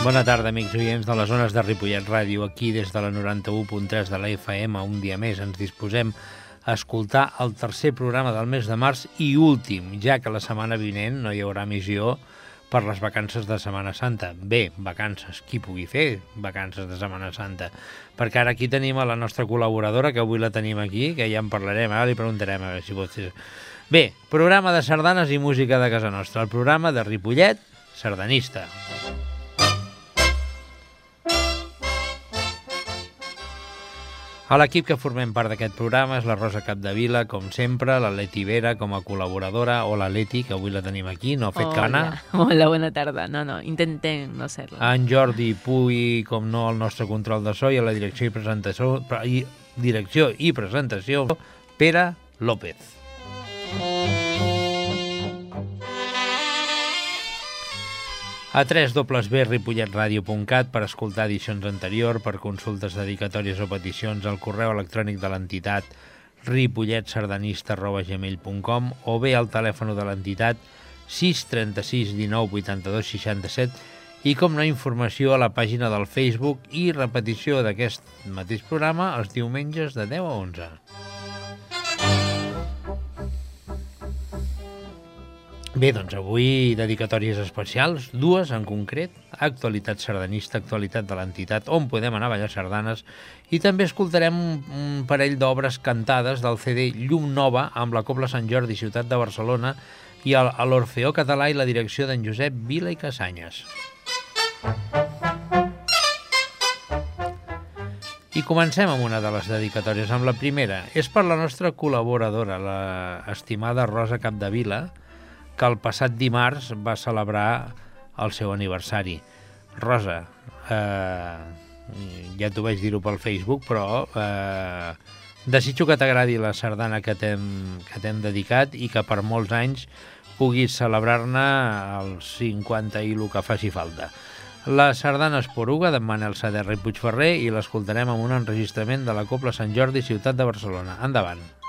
Bona tarda, amics oients de les zones de Ripollet Ràdio. Aquí, des de la 91.3 de la FM, un dia més ens disposem a escoltar el tercer programa del mes de març i últim, ja que la setmana vinent no hi haurà missió per les vacances de Setmana Santa. Bé, vacances, qui pugui fer vacances de Setmana Santa? Perquè ara aquí tenim a la nostra col·laboradora, que avui la tenim aquí, que ja en parlarem, ara li preguntarem a veure si pot fer... Bé, programa de sardanes i música de casa nostra, el programa de Ripollet sardanista. A l'equip que formem part d'aquest programa és la Rosa Capdevila, com sempre, la Leti Vera com a col·laboradora, o la Leti, que avui la tenim aquí, no ha fet Hola. cana. Hola, bona tarda. No, no, intentem no ser-la. En Jordi Puy, com no, el nostre control de so i a la direcció i presentació, i, direcció i presentació, Pere López. A www.ripolletradio.cat per escoltar edicions anterior, per consultes, dedicatòries o peticions al correu electrònic de l'entitat ripolletsardanista.gmail.com o bé al telèfon de l'entitat 636 19 82 67 i com no informació a la pàgina del Facebook i repetició d'aquest mateix programa els diumenges de 10 a 11. Bé, doncs avui dedicatòries especials, dues en concret, actualitat sardanista, actualitat de l'entitat, on podem anar a ballar sardanes, i també escoltarem un, parell d'obres cantades del CD Llum Nova amb la Cobla Sant Jordi, ciutat de Barcelona, i a l'Orfeó Català i la direcció d'en Josep Vila i Casanyes. I comencem amb una de les dedicatòries, amb la primera. És per la nostra col·laboradora, la estimada Rosa Capdevila, que el passat dimarts va celebrar el seu aniversari. Rosa, eh, ja t'ho vaig dir-ho pel Facebook, però eh, desitjo que t'agradi la sardana que t'hem dedicat i que per molts anys puguis celebrar-ne els 50 i el que faci falta. La sardana Esporuga d'en Manel Saderra i Puigferrer i l'escoltarem amb un enregistrament de la Copla Sant Jordi, ciutat de Barcelona. Endavant.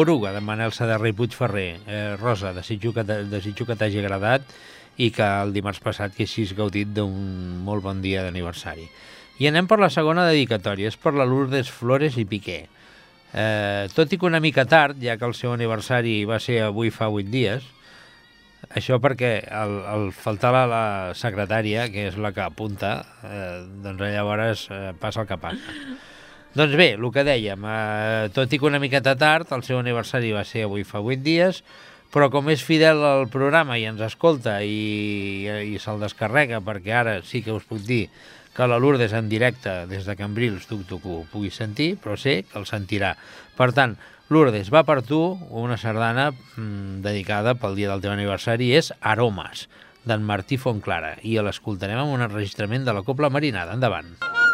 Poruga, de Manel Saderra i Puigferrer. Eh, Rosa, desitjo que, t'hagi agradat i que el dimarts passat que així gaudit d'un molt bon dia d'aniversari. I anem per la segona dedicatòria, és per la Lourdes Flores i Piqué. Eh, tot i que una mica tard, ja que el seu aniversari va ser avui fa 8 dies, això perquè al, al faltar la, la secretària, que és la que apunta, eh, doncs llavors eh, passa el que passa. Doncs bé, el que dèiem, eh, tot i que una miqueta tard, el seu aniversari va ser avui fa 8 dies, però com és fidel al programa i ens escolta i, i se'l descarrega, perquè ara sí que us puc dir que la Lourdes en directe des de Cambrils dubto que ho pugui sentir, però sé que el sentirà. Per tant, Lourdes, va per tu una sardana mmm, dedicada pel dia del teu aniversari, és Aromes, d'en Martí Fontclara, i l'escoltarem amb un enregistrament de la Copla Marinada. Endavant. Endavant.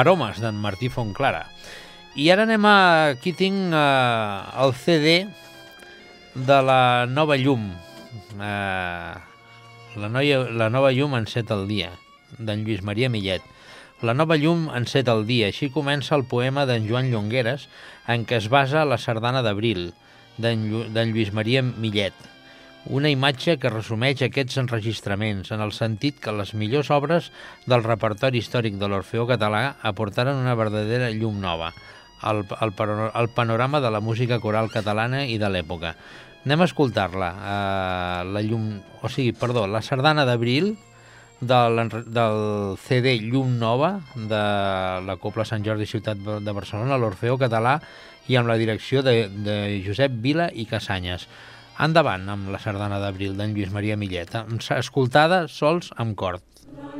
Aromes, d'en Martí Fontclara. I ara anem a... Aquí tinc eh, el CD de la Nova Llum. Eh, la, noia, la Nova Llum enceta el dia, d'en Lluís Maria Millet. La Nova Llum enceta el dia. Així comença el poema d'en Joan Llongueres, en què es basa la sardana d'Abril, d'en Lluís Maria Millet. Una imatge que resumeix aquests enregistraments, en el sentit que les millors obres del repertori històric de l'Orfeó català aportaren una verdadera llum nova al, al, panorama de la música coral catalana i de l'època. Anem a escoltar-la. Uh, la llum, o sigui, perdó, la sardana d'Abril, del, del CD Llum Nova de la Copla Sant Jordi Ciutat de Barcelona, l'Orfeó Català, i amb la direcció de, de Josep Vila i Casanyes. Endavant amb la sardana d'abril d'en Lluís Maria Millet, escoltada sols amb cort. La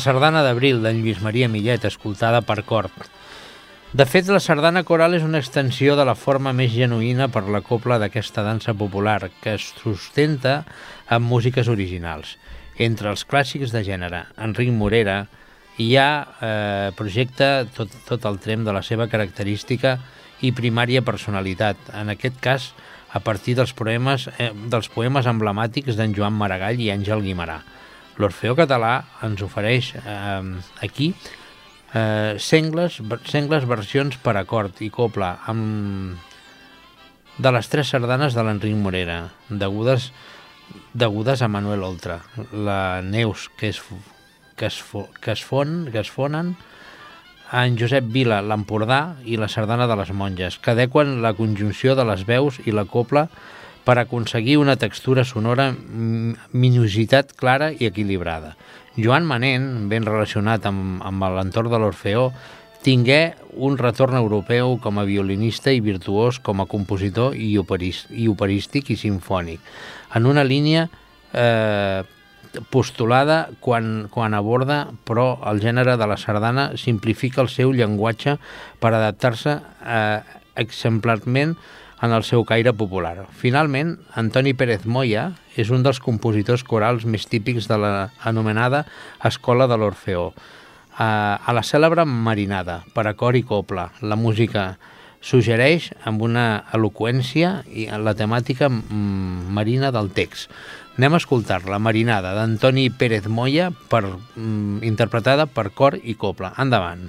sardana d'abril d'en Lluís Maria Millet, escoltada per cort. De fet, la sardana coral és una extensió de la forma més genuïna per la copla d'aquesta dansa popular, que es sustenta amb músiques originals. Entre els clàssics de gènere, Enric Morera, hi ha eh, projecta tot, tot el trem de la seva característica i primària personalitat, en aquest cas a partir dels poemes, eh, dels poemes emblemàtics d'en Joan Maragall i Àngel Guimarà. L'Orfeó Català ens ofereix eh, aquí eh, sengles, sengles versions per acord i copla amb de les tres sardanes de l'Enric Morera, degudes, degudes a Manuel Oltra. La Neus, que es, que es, que es, fon, que es fonen, en Josep Vila, l'Empordà i la sardana de les monges, que adequen la conjunció de les veus i la copla per aconseguir una textura sonora minuositat clara i equilibrada. Joan Manent, ben relacionat amb, amb l'entorn de l'Orfeó, tingué un retorn europeu com a violinista i virtuós com a compositor i, operist, i operístic i sinfònic, en una línia eh, postulada quan, quan aborda, però el gènere de la sardana simplifica el seu llenguatge per adaptar-se eh, exemplarment en el seu caire popular. Finalment, Antoni Pérez Moya és un dels compositors corals més típics de la anomenada Escola de l'Orfeó. A la cèlebre Marinada, per a cor i copla, la música suggereix amb una eloqüència i la temàtica mm, marina del text. Anem a escoltar la Marinada d'Antoni Pérez Moya per, mm, interpretada per cor i copla. Endavant.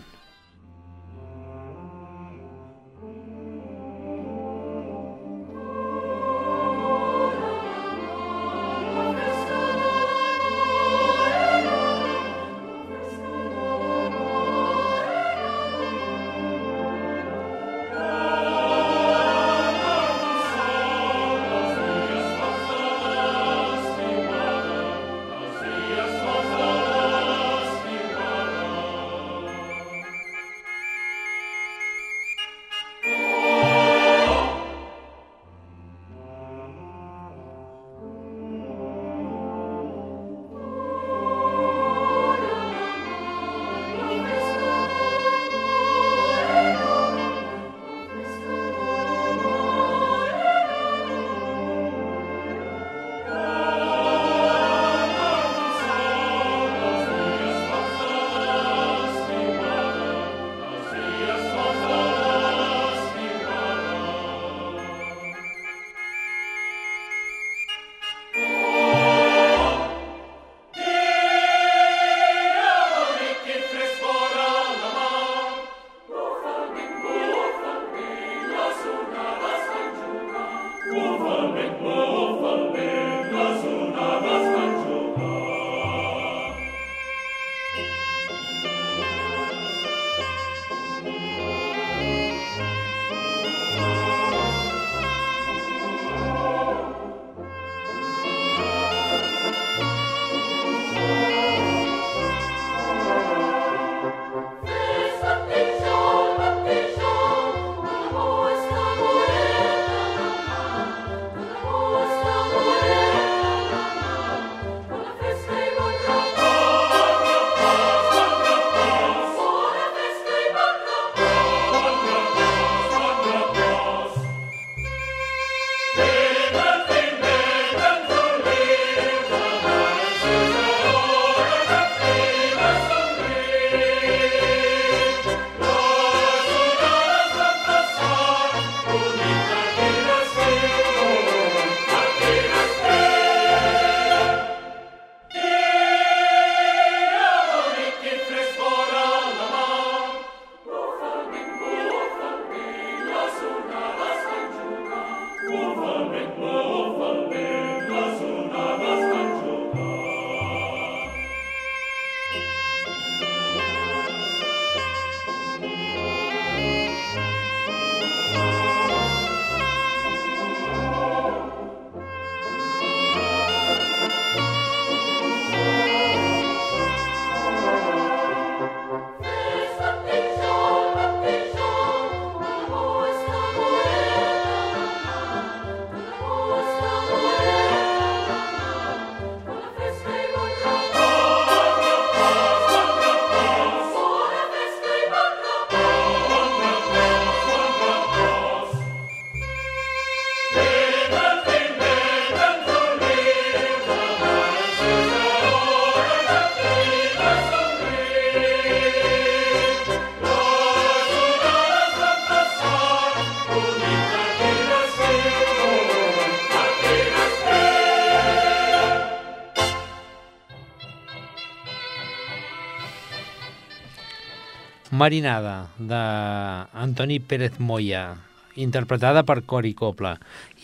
Marinada, d'Antoni Pérez Moya, interpretada per Cori Copla.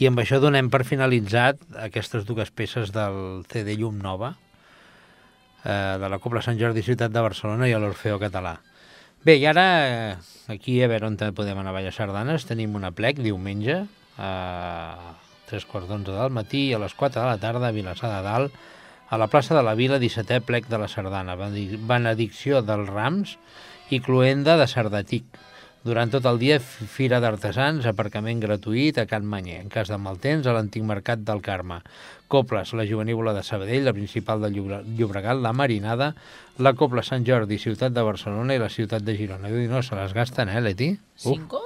I amb això donem per finalitzat aquestes dues peces del CD Llum Nova, eh, de la Copla Sant Jordi Ciutat de Barcelona i l'Orfeo Català. Bé, i ara, eh, aquí a veure on podem anar a ballar sardanes, tenim una plec diumenge, a tres quarts d'onze del matí i a les 4 de la tarda a Vilassar de Dalt, a la plaça de la Vila, 17è plec de la Sardana, benedicció dels Rams i cluenda de Sardatic. Durant tot el dia, Fira d'Artesans, aparcament gratuït a Can Manyer. En cas de mal temps, a l'antic mercat del Carme. Coples, la juvenívola de Sabadell, la principal de Llobregat, la Marinada, la Copla Sant Jordi, ciutat de Barcelona i la ciutat de Girona. Diu, no, se les gasten, eh, Leti? Cinco?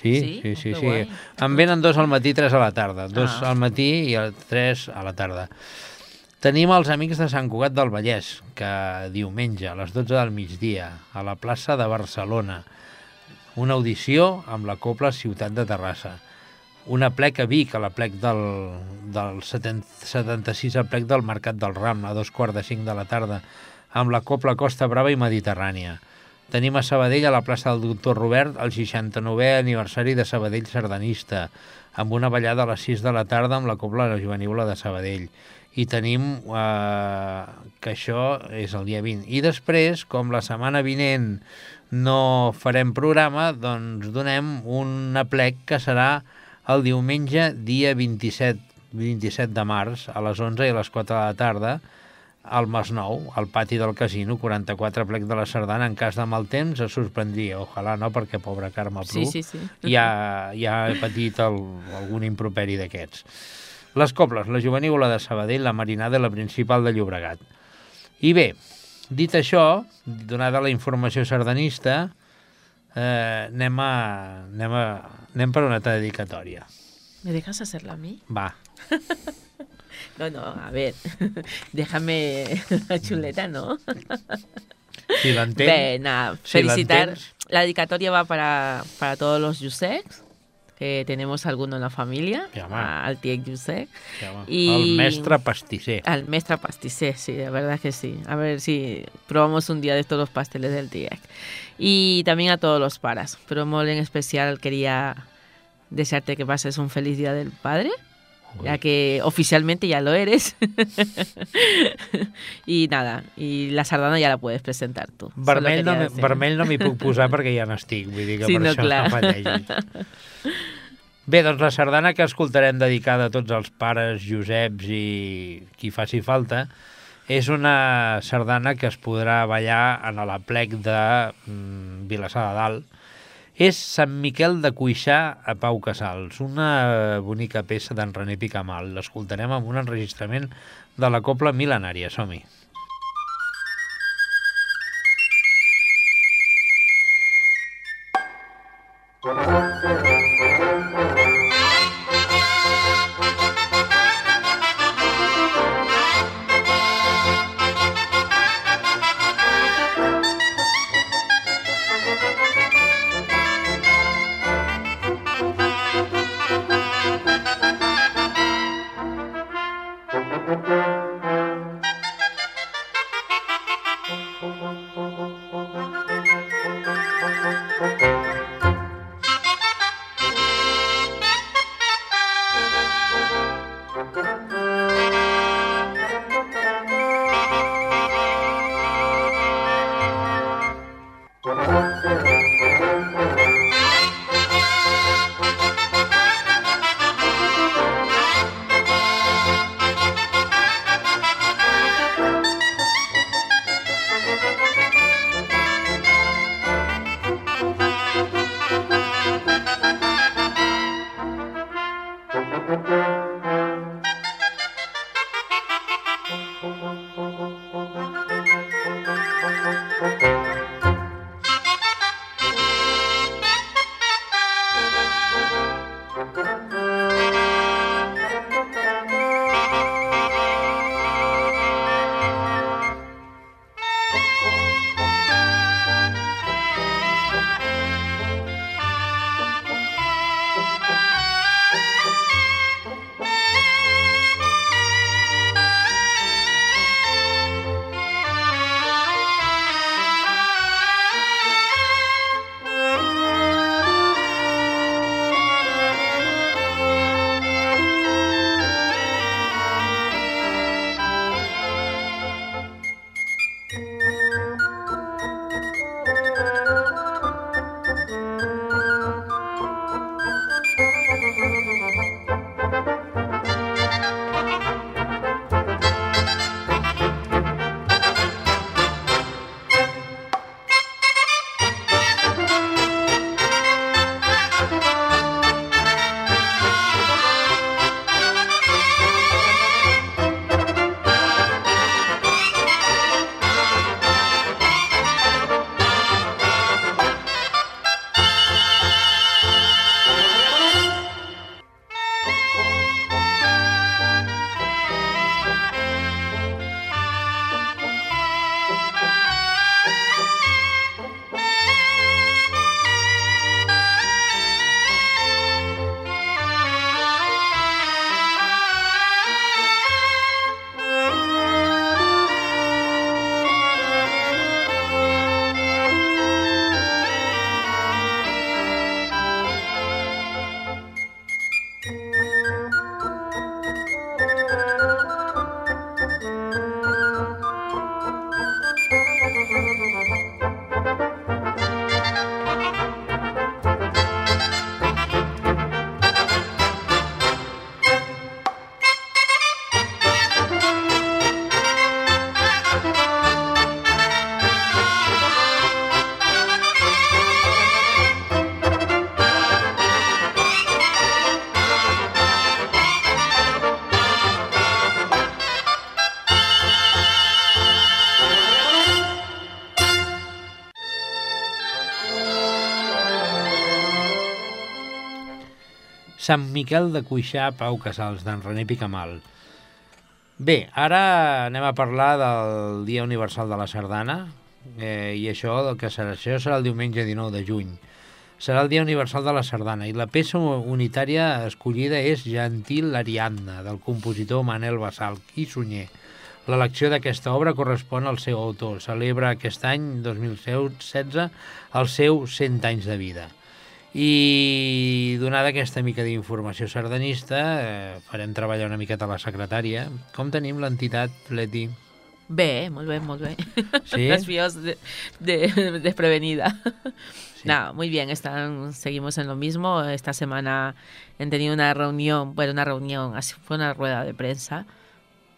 Sí, sí, sí, sí. sí. En venen dos al matí, tres a la tarda. Dos ah. al matí i tres a la tarda. Tenim els amics de Sant Cugat del Vallès, que diumenge a les 12 del migdia, a la plaça de Barcelona, una audició amb la Copla Ciutat de Terrassa, una plec a Vic, a la plec del, del 76 al plec del Mercat del Ram, a dos quarts de cinc de la tarda, amb la Copla Costa Brava i Mediterrània. Tenim a Sabadell, a la plaça del Doctor Robert, el 69è aniversari de Sabadell Sardanista, amb una ballada a les 6 de la tarda amb la Copla de la Juvenívola de Sabadell. I tenim eh, que això és el dia 20. I després, com la setmana vinent no farem programa, doncs donem un aplec que serà el diumenge, dia 27, 27 de març, a les 11 i a les 4 de la tarda, al Masnou, al pati del casino, 44 plec de la Sardana, en cas de mal temps es sorprendria, ojalà no, perquè pobra Carme Plu sí, sí, sí. ja, ja ha patit el, algun improperi d'aquests. Les cobles, la juvenívola de Sabadell, la marinada i la principal de Llobregat. I bé, Dit això, donada la informació sardanista, eh, anem, a, anem, a, anem per una altra dedicatòria. ¿Me dejas hacerla a mí? Va. no, no, a ver, déjame la chuleta, ¿no? si l'entens. Bé, nada, felicitar. Si la dedicatoria va para, para todos los Yusecs que tenemos alguno en la familia, al Tiek Josep. Y... El mestre pastisser. Al mestre pastisser, sí, la verdad que sí. A ver si probamos un día de todos los pasteles del Tiek. Y también a todos los paras, pero en especial quería desearte que pases un feliz Día del Padre. Ya que oficialmente ya lo eres. y nada, y la sardana ya la puedes presentar tú. Vermell no, vermell no m'hi puc posar perquè ja n'estic, vull dir que sí, per no, això clar. no pateixis. Bé, doncs la sardana que escoltarem dedicada a tots els pares, Joseps i qui faci falta, és una sardana que es podrà ballar en la plec de mm, Vilassar de Dalt és Sant Miquel de Cuixà a Pau Casals, una eh, bonica peça d'en René Picamal. L'escoltarem amb un enregistrament de la Copla Milenària. Som-hi. Sant Miquel de Cuixà, Pau Casals, d'en René Picamal. Bé, ara anem a parlar del Dia Universal de la Sardana, eh, i això, el que serà, això serà el diumenge 19 de juny. Serà el Dia Universal de la Sardana i la peça unitària escollida és Gentil l'Ariadna, del compositor Manel Basal i Sunyer. L'elecció d'aquesta obra correspon al seu autor. Celebra aquest any, 2016, el seu 100 anys de vida. I donada aquesta mica d'informació sardanista, eh, farem treballar una miqueta la secretària. Com tenim l'entitat, Leti? Bé, molt bé, molt bé. Sí? Las fíos de, de- desprevenida. Sí. Nada, muy bien, están, seguimos en lo mismo. Esta semana han tenido una reunión, bueno, una reunión, así fue una rueda de prensa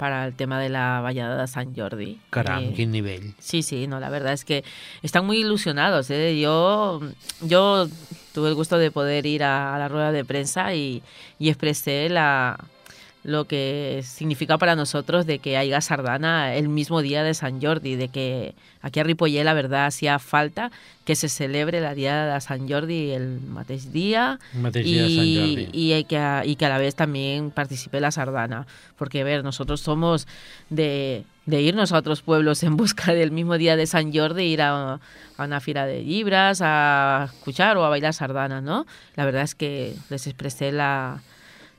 para el tema de la vallada de San Jordi. Caram, Eh, quin nivell. Sí, sí, no, la verdad es que están muy ilusionados. ¿eh? Yo, yo tuve el gusto de poder ir a, a la rueda de prensa y, y expresé la, lo que significa para nosotros de que haya sardana el mismo día de San Jordi, de que aquí a Ripollé la verdad hacía falta que se celebre la día de San Jordi el mateix día El mateix dia de y, Jordi. y que, a, y que a la vez también participe la sardana. Porque, a ver, nosotros somos de, de irnos a otros pueblos en busca del mismo día de San Jordi, ir a, a una fila de libras, a escuchar o a bailar sardana, ¿no? La verdad es que les expresé la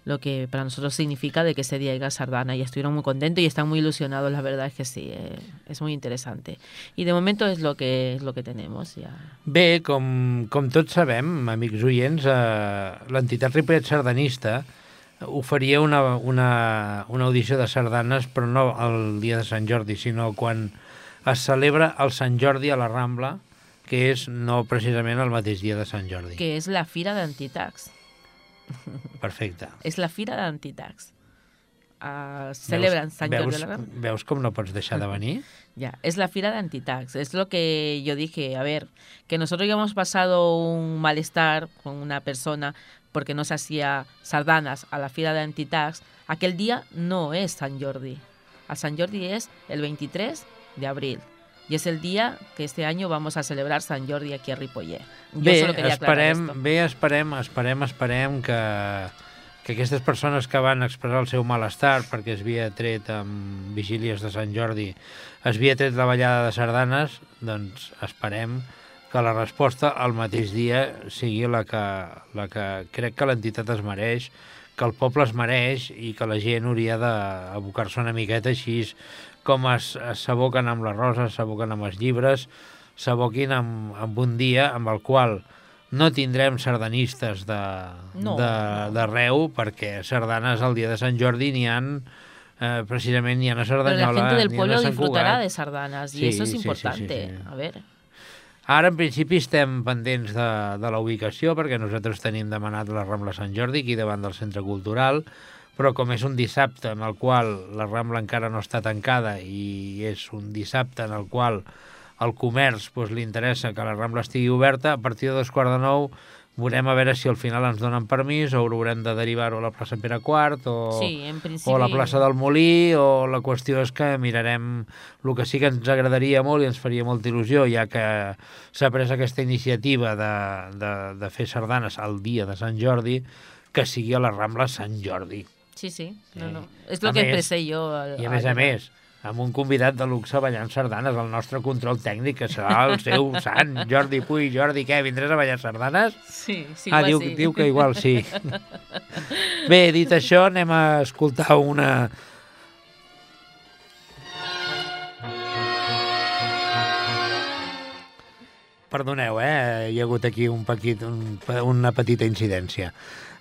lo que para nosotros significa de que ese día haya sardana y estuvieron muy contentos y están muy ilusionados, la verdad es que sí, eh, es muy interesante. Y de momento es lo que es lo que tenemos ya. Bé, com, com tots sabem, amics oients, eh, l'entitat Ripollet Sardanista oferia una, una, una audició de sardanes, però no el dia de Sant Jordi, sinó quan es celebra el Sant Jordi a la Rambla, que és no precisament el mateix dia de Sant Jordi. Que es la fira de Antitax. Perfecte. Es la fira de Antitax. Ah, celebran San Jordi veus, la Rambla. veus com no pots deixar de venir? Ya, es la fira de Antitax. Es lo que yo dije, a ver, que nosotros ya hemos pasado un malestar con una persona porque no se hacía sardanas a la fira de Antitax. Aquel día no es San Jordi. A San Jordi es el 23 de abril. Y es el día que este año vamos a celebrar San Jordi aquí a Ripollé. Yo Bé, solo quería esperem, esto. bé, esperem, esperem, esperem que, que aquestes persones que van expressar el seu malestar perquè es havia tret amb vigílies de Sant Jordi, es havia tret la ballada de sardanes, doncs esperem que la resposta al mateix dia sigui la que, la que crec que l'entitat es mereix, que el poble es mereix i que la gent hauria d'abocar-se una miqueta així com s'aboquen amb les roses, s'aboquen amb els llibres, s'aboquin amb, amb un dia amb el qual no tindrem sardanistes de, No, de, no. d'arreu, perquè sardanes el dia de Sant Jordi n'hi han, eh, precisament n'hi ha a Pero Cerdanyola, la gente del pueblo disfrutará Cugat. de sardanas y Sí, eso es sí, sí, sí, sí. A ver. Ara, en principi, estem pendents de, de la ubicació, perquè nosaltres tenim demanat la Rambla Sant Jordi, aquí davant del Centre Cultural, però com és un dissabte en el qual la Rambla encara no està tancada i és un dissabte en el qual al comerç doncs, li interessa que la Rambla estigui oberta, a partir de dos quarts de nou veurem a veure si al final ens donen permís o haurem de derivar-ho a la plaça Pere IV o, Sí, en principio. o a la plaça del Molí, o la qüestió és que mirarem el que sí que ens agradaria molt i ens faria molta il·lusió, ja que s'ha pres aquesta iniciativa de, de, de fer sardanes al dia de Sant Jordi, que sigui a la Rambla Sant Jordi. Sí, sí. No, no. Lo A que més- expresé yo. al- I a més a més, amb un convidat de luxe ballant sardanes, el nostre control tècnic, que serà el seu sant, Jordi Puy. Jordi, què, vindràs a ballar sardanes? Sí, sí, ah, igual diu, sí. diu que igual sí. Bé, dit això, anem a escoltar una... Perdoneu, eh? Hi ha hagut aquí un petit, un, una petita incidència.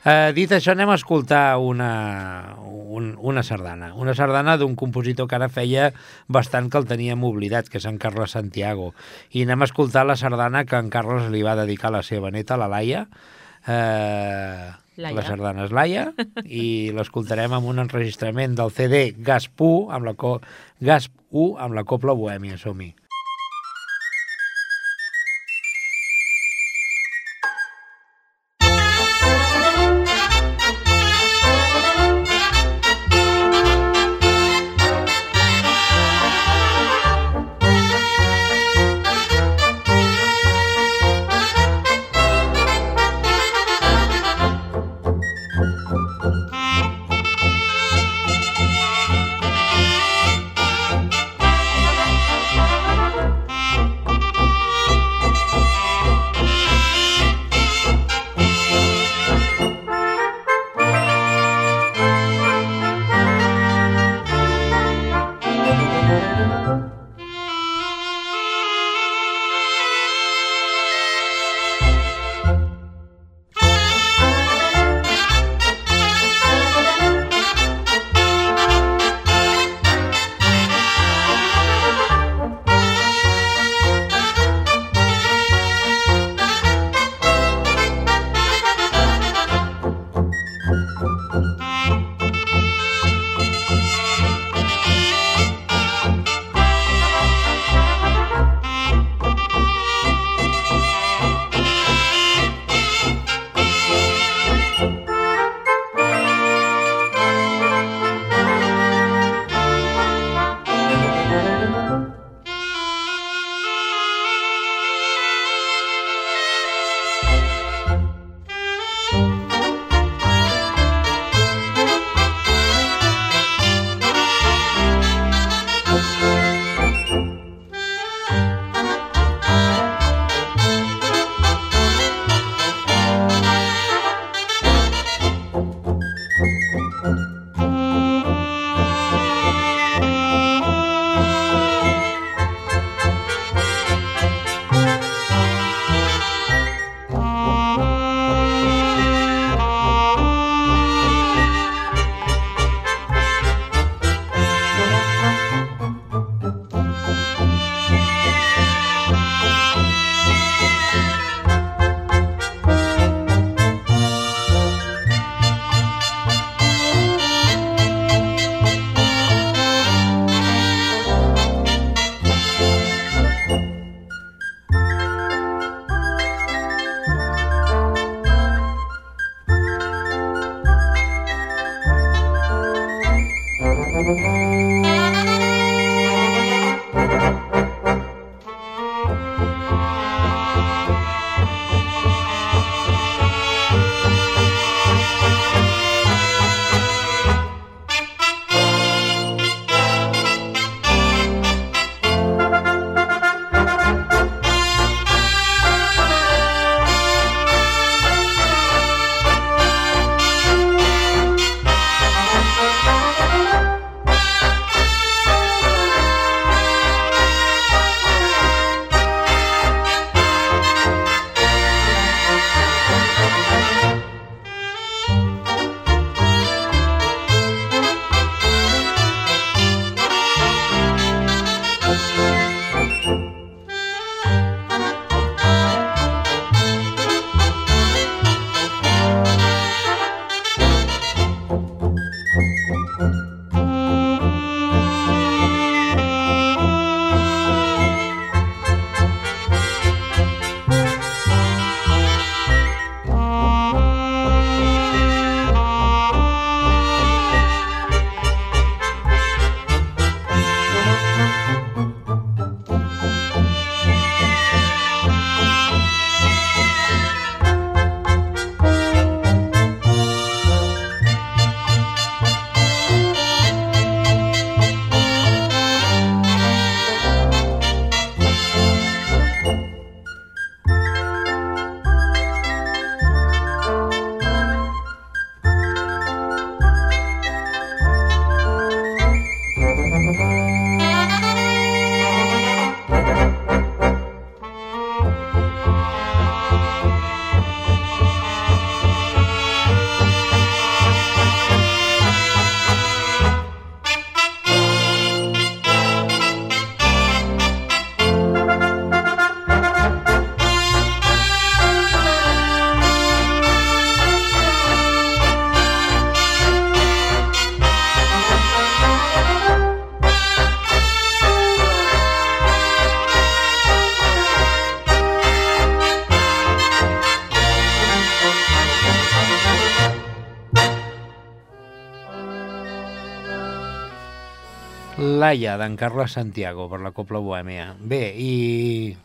Eh, dit això, anem a escoltar una, un, una sardana. Una sardana d'un compositor que ara feia bastant que el teníem oblidat, que és en Carles Santiago. I anem a escoltar la sardana que en Carles li va dedicar a la seva neta, la Laia. Eh, Laia. La sardana és Laia. I l'escoltarem amb un enregistrament del CD Gasp 1 amb la, co Gasp 1 amb la Copla Bohèmia. Som-hi. Laia, d'en Carles Santiago, per la Copla Bohèmia. Bé, i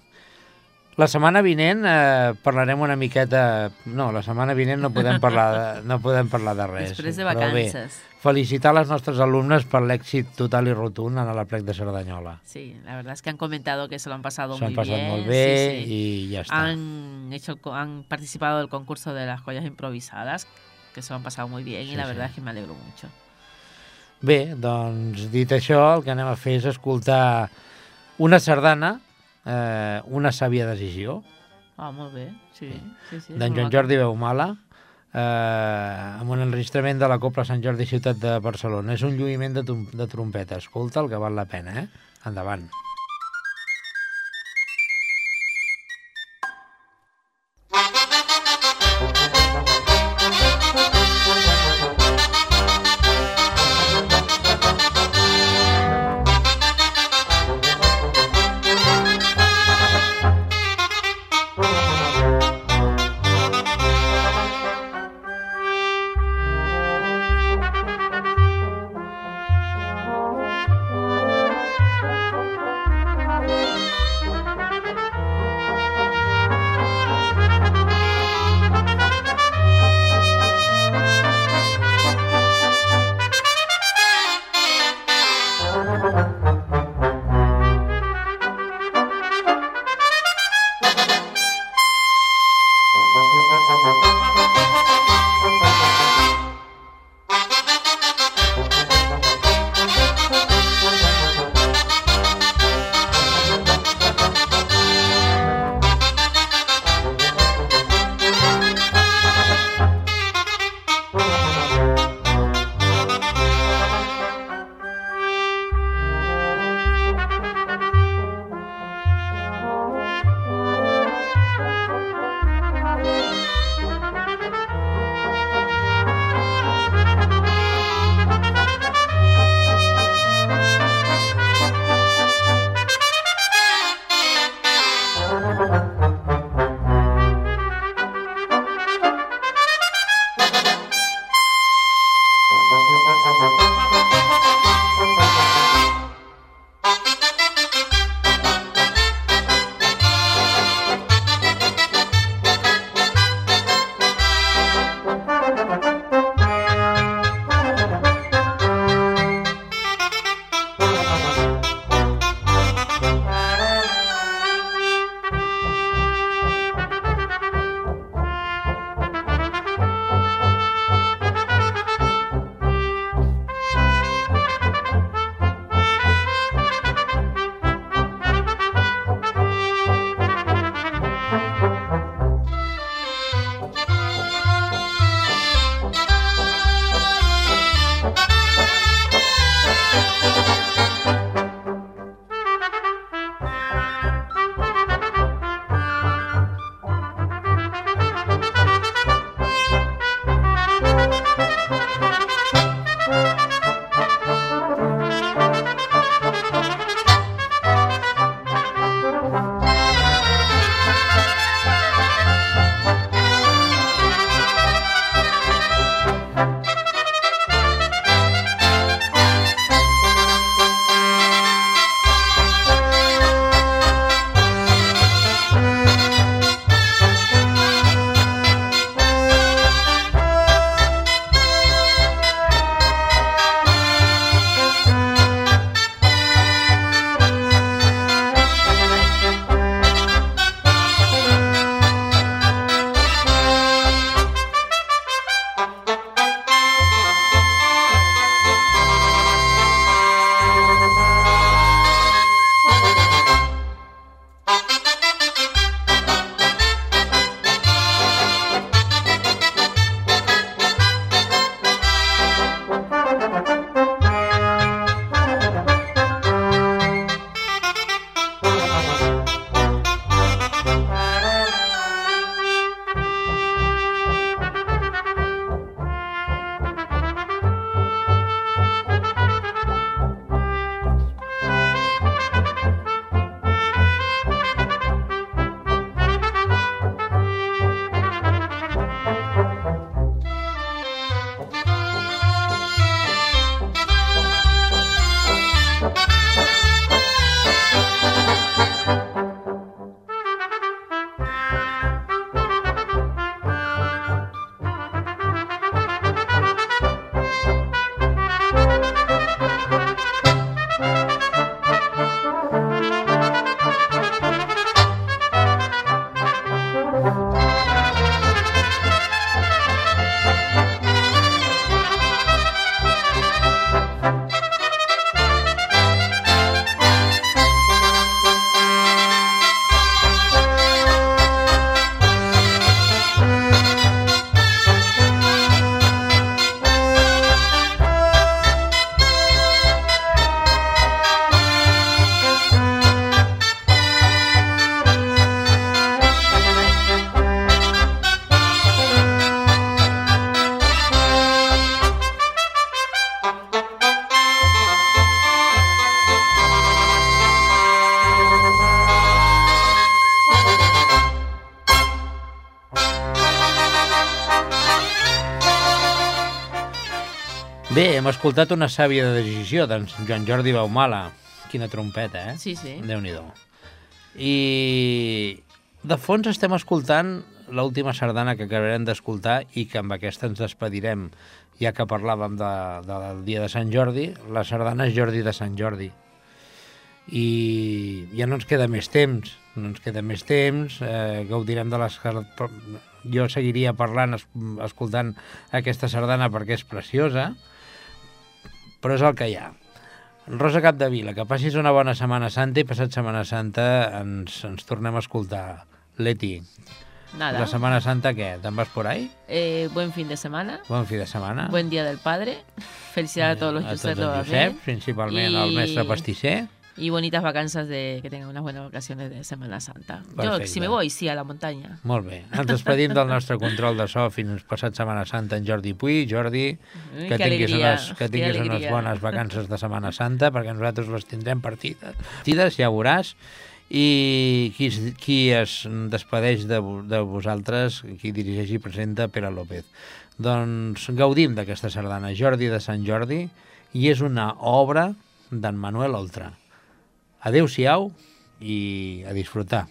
la setmana vinent eh, parlarem una miqueta... No, la setmana vinent no podem parlar de, no podem parlar de res. Després de però bé, vacances. felicitar les nostres alumnes per l'èxit total i rotund en la plec de Cerdanyola. Sí, la verdad es que han comentado que se lo han pasado S'han muy passat bien. molt bé sí, sí. i ja està. Han, hecho, han participado del concurso de las joyas improvisadas, que se lo han pasado muy bien Sí, y la sí. verdad es que me alegro mucho. Bé, doncs, dit això, el que anem a fer és escoltar una sardana, eh, una sàvia decisió, Ah, molt bé, sí. sí, sí d'en Joan. Jordi Beumala, eh, amb un enregistrament de la Copla Sant Jordi Ciutat de Barcelona. És un lluïment de, de trompeta. Escolta, el que val la pena, eh? Endavant. Thank hem escoltat una sàvia decisió d'en Joan Jordi Baumala. Quina trompeta, eh? Sí, sí. Déu-n'hi-do. I de fons estem escoltant l'última sardana que acabarem d'escoltar i que amb aquesta ens despedirem, ja que parlàvem de, de, del dia de Sant Jordi, la sardana és Jordi de Sant Jordi. I ja no ens queda més temps, no ens queda més temps, eh, gaudirem de les... Jo seguiria parlant, es, escoltant aquesta sardana perquè és preciosa, però és el que hi ha. Rosa Capdevila, que passis una bona Setmana Santa i passat Setmana Santa ens, ens tornem a escoltar. Leti, Nada. la Setmana Santa què? Te'n vas por ahí? Eh, buen fin de semana. Bon fi de setmana. Buen Día del Padre. Felicidades a todos los a tots Josep els. Josep, principalment al I- mestre pastisser. Y bonitas vacances de que tengan unas buenas vacaciones de Semana Santa. Perfecte. si me voy, sí, a la montaña. Molt bé. Ens despedim del nostre control de so fins passat Setmana Santa en Jordi Puy. Jordi, que que tinguis, alegria, unes, que que tinguis unes alegria. bones vacances de Setmana Santa, perquè nosaltres les tindrem partides. Partides, ja veuràs. I qui, qui es despedeix de, de vosaltres, qui dirigeix i presenta, Pere López. Doncs gaudim d'aquesta sardana, Jordi de Sant Jordi, i és una obra d'en Manuel Oltra. Adéu-siau i a disfrutar.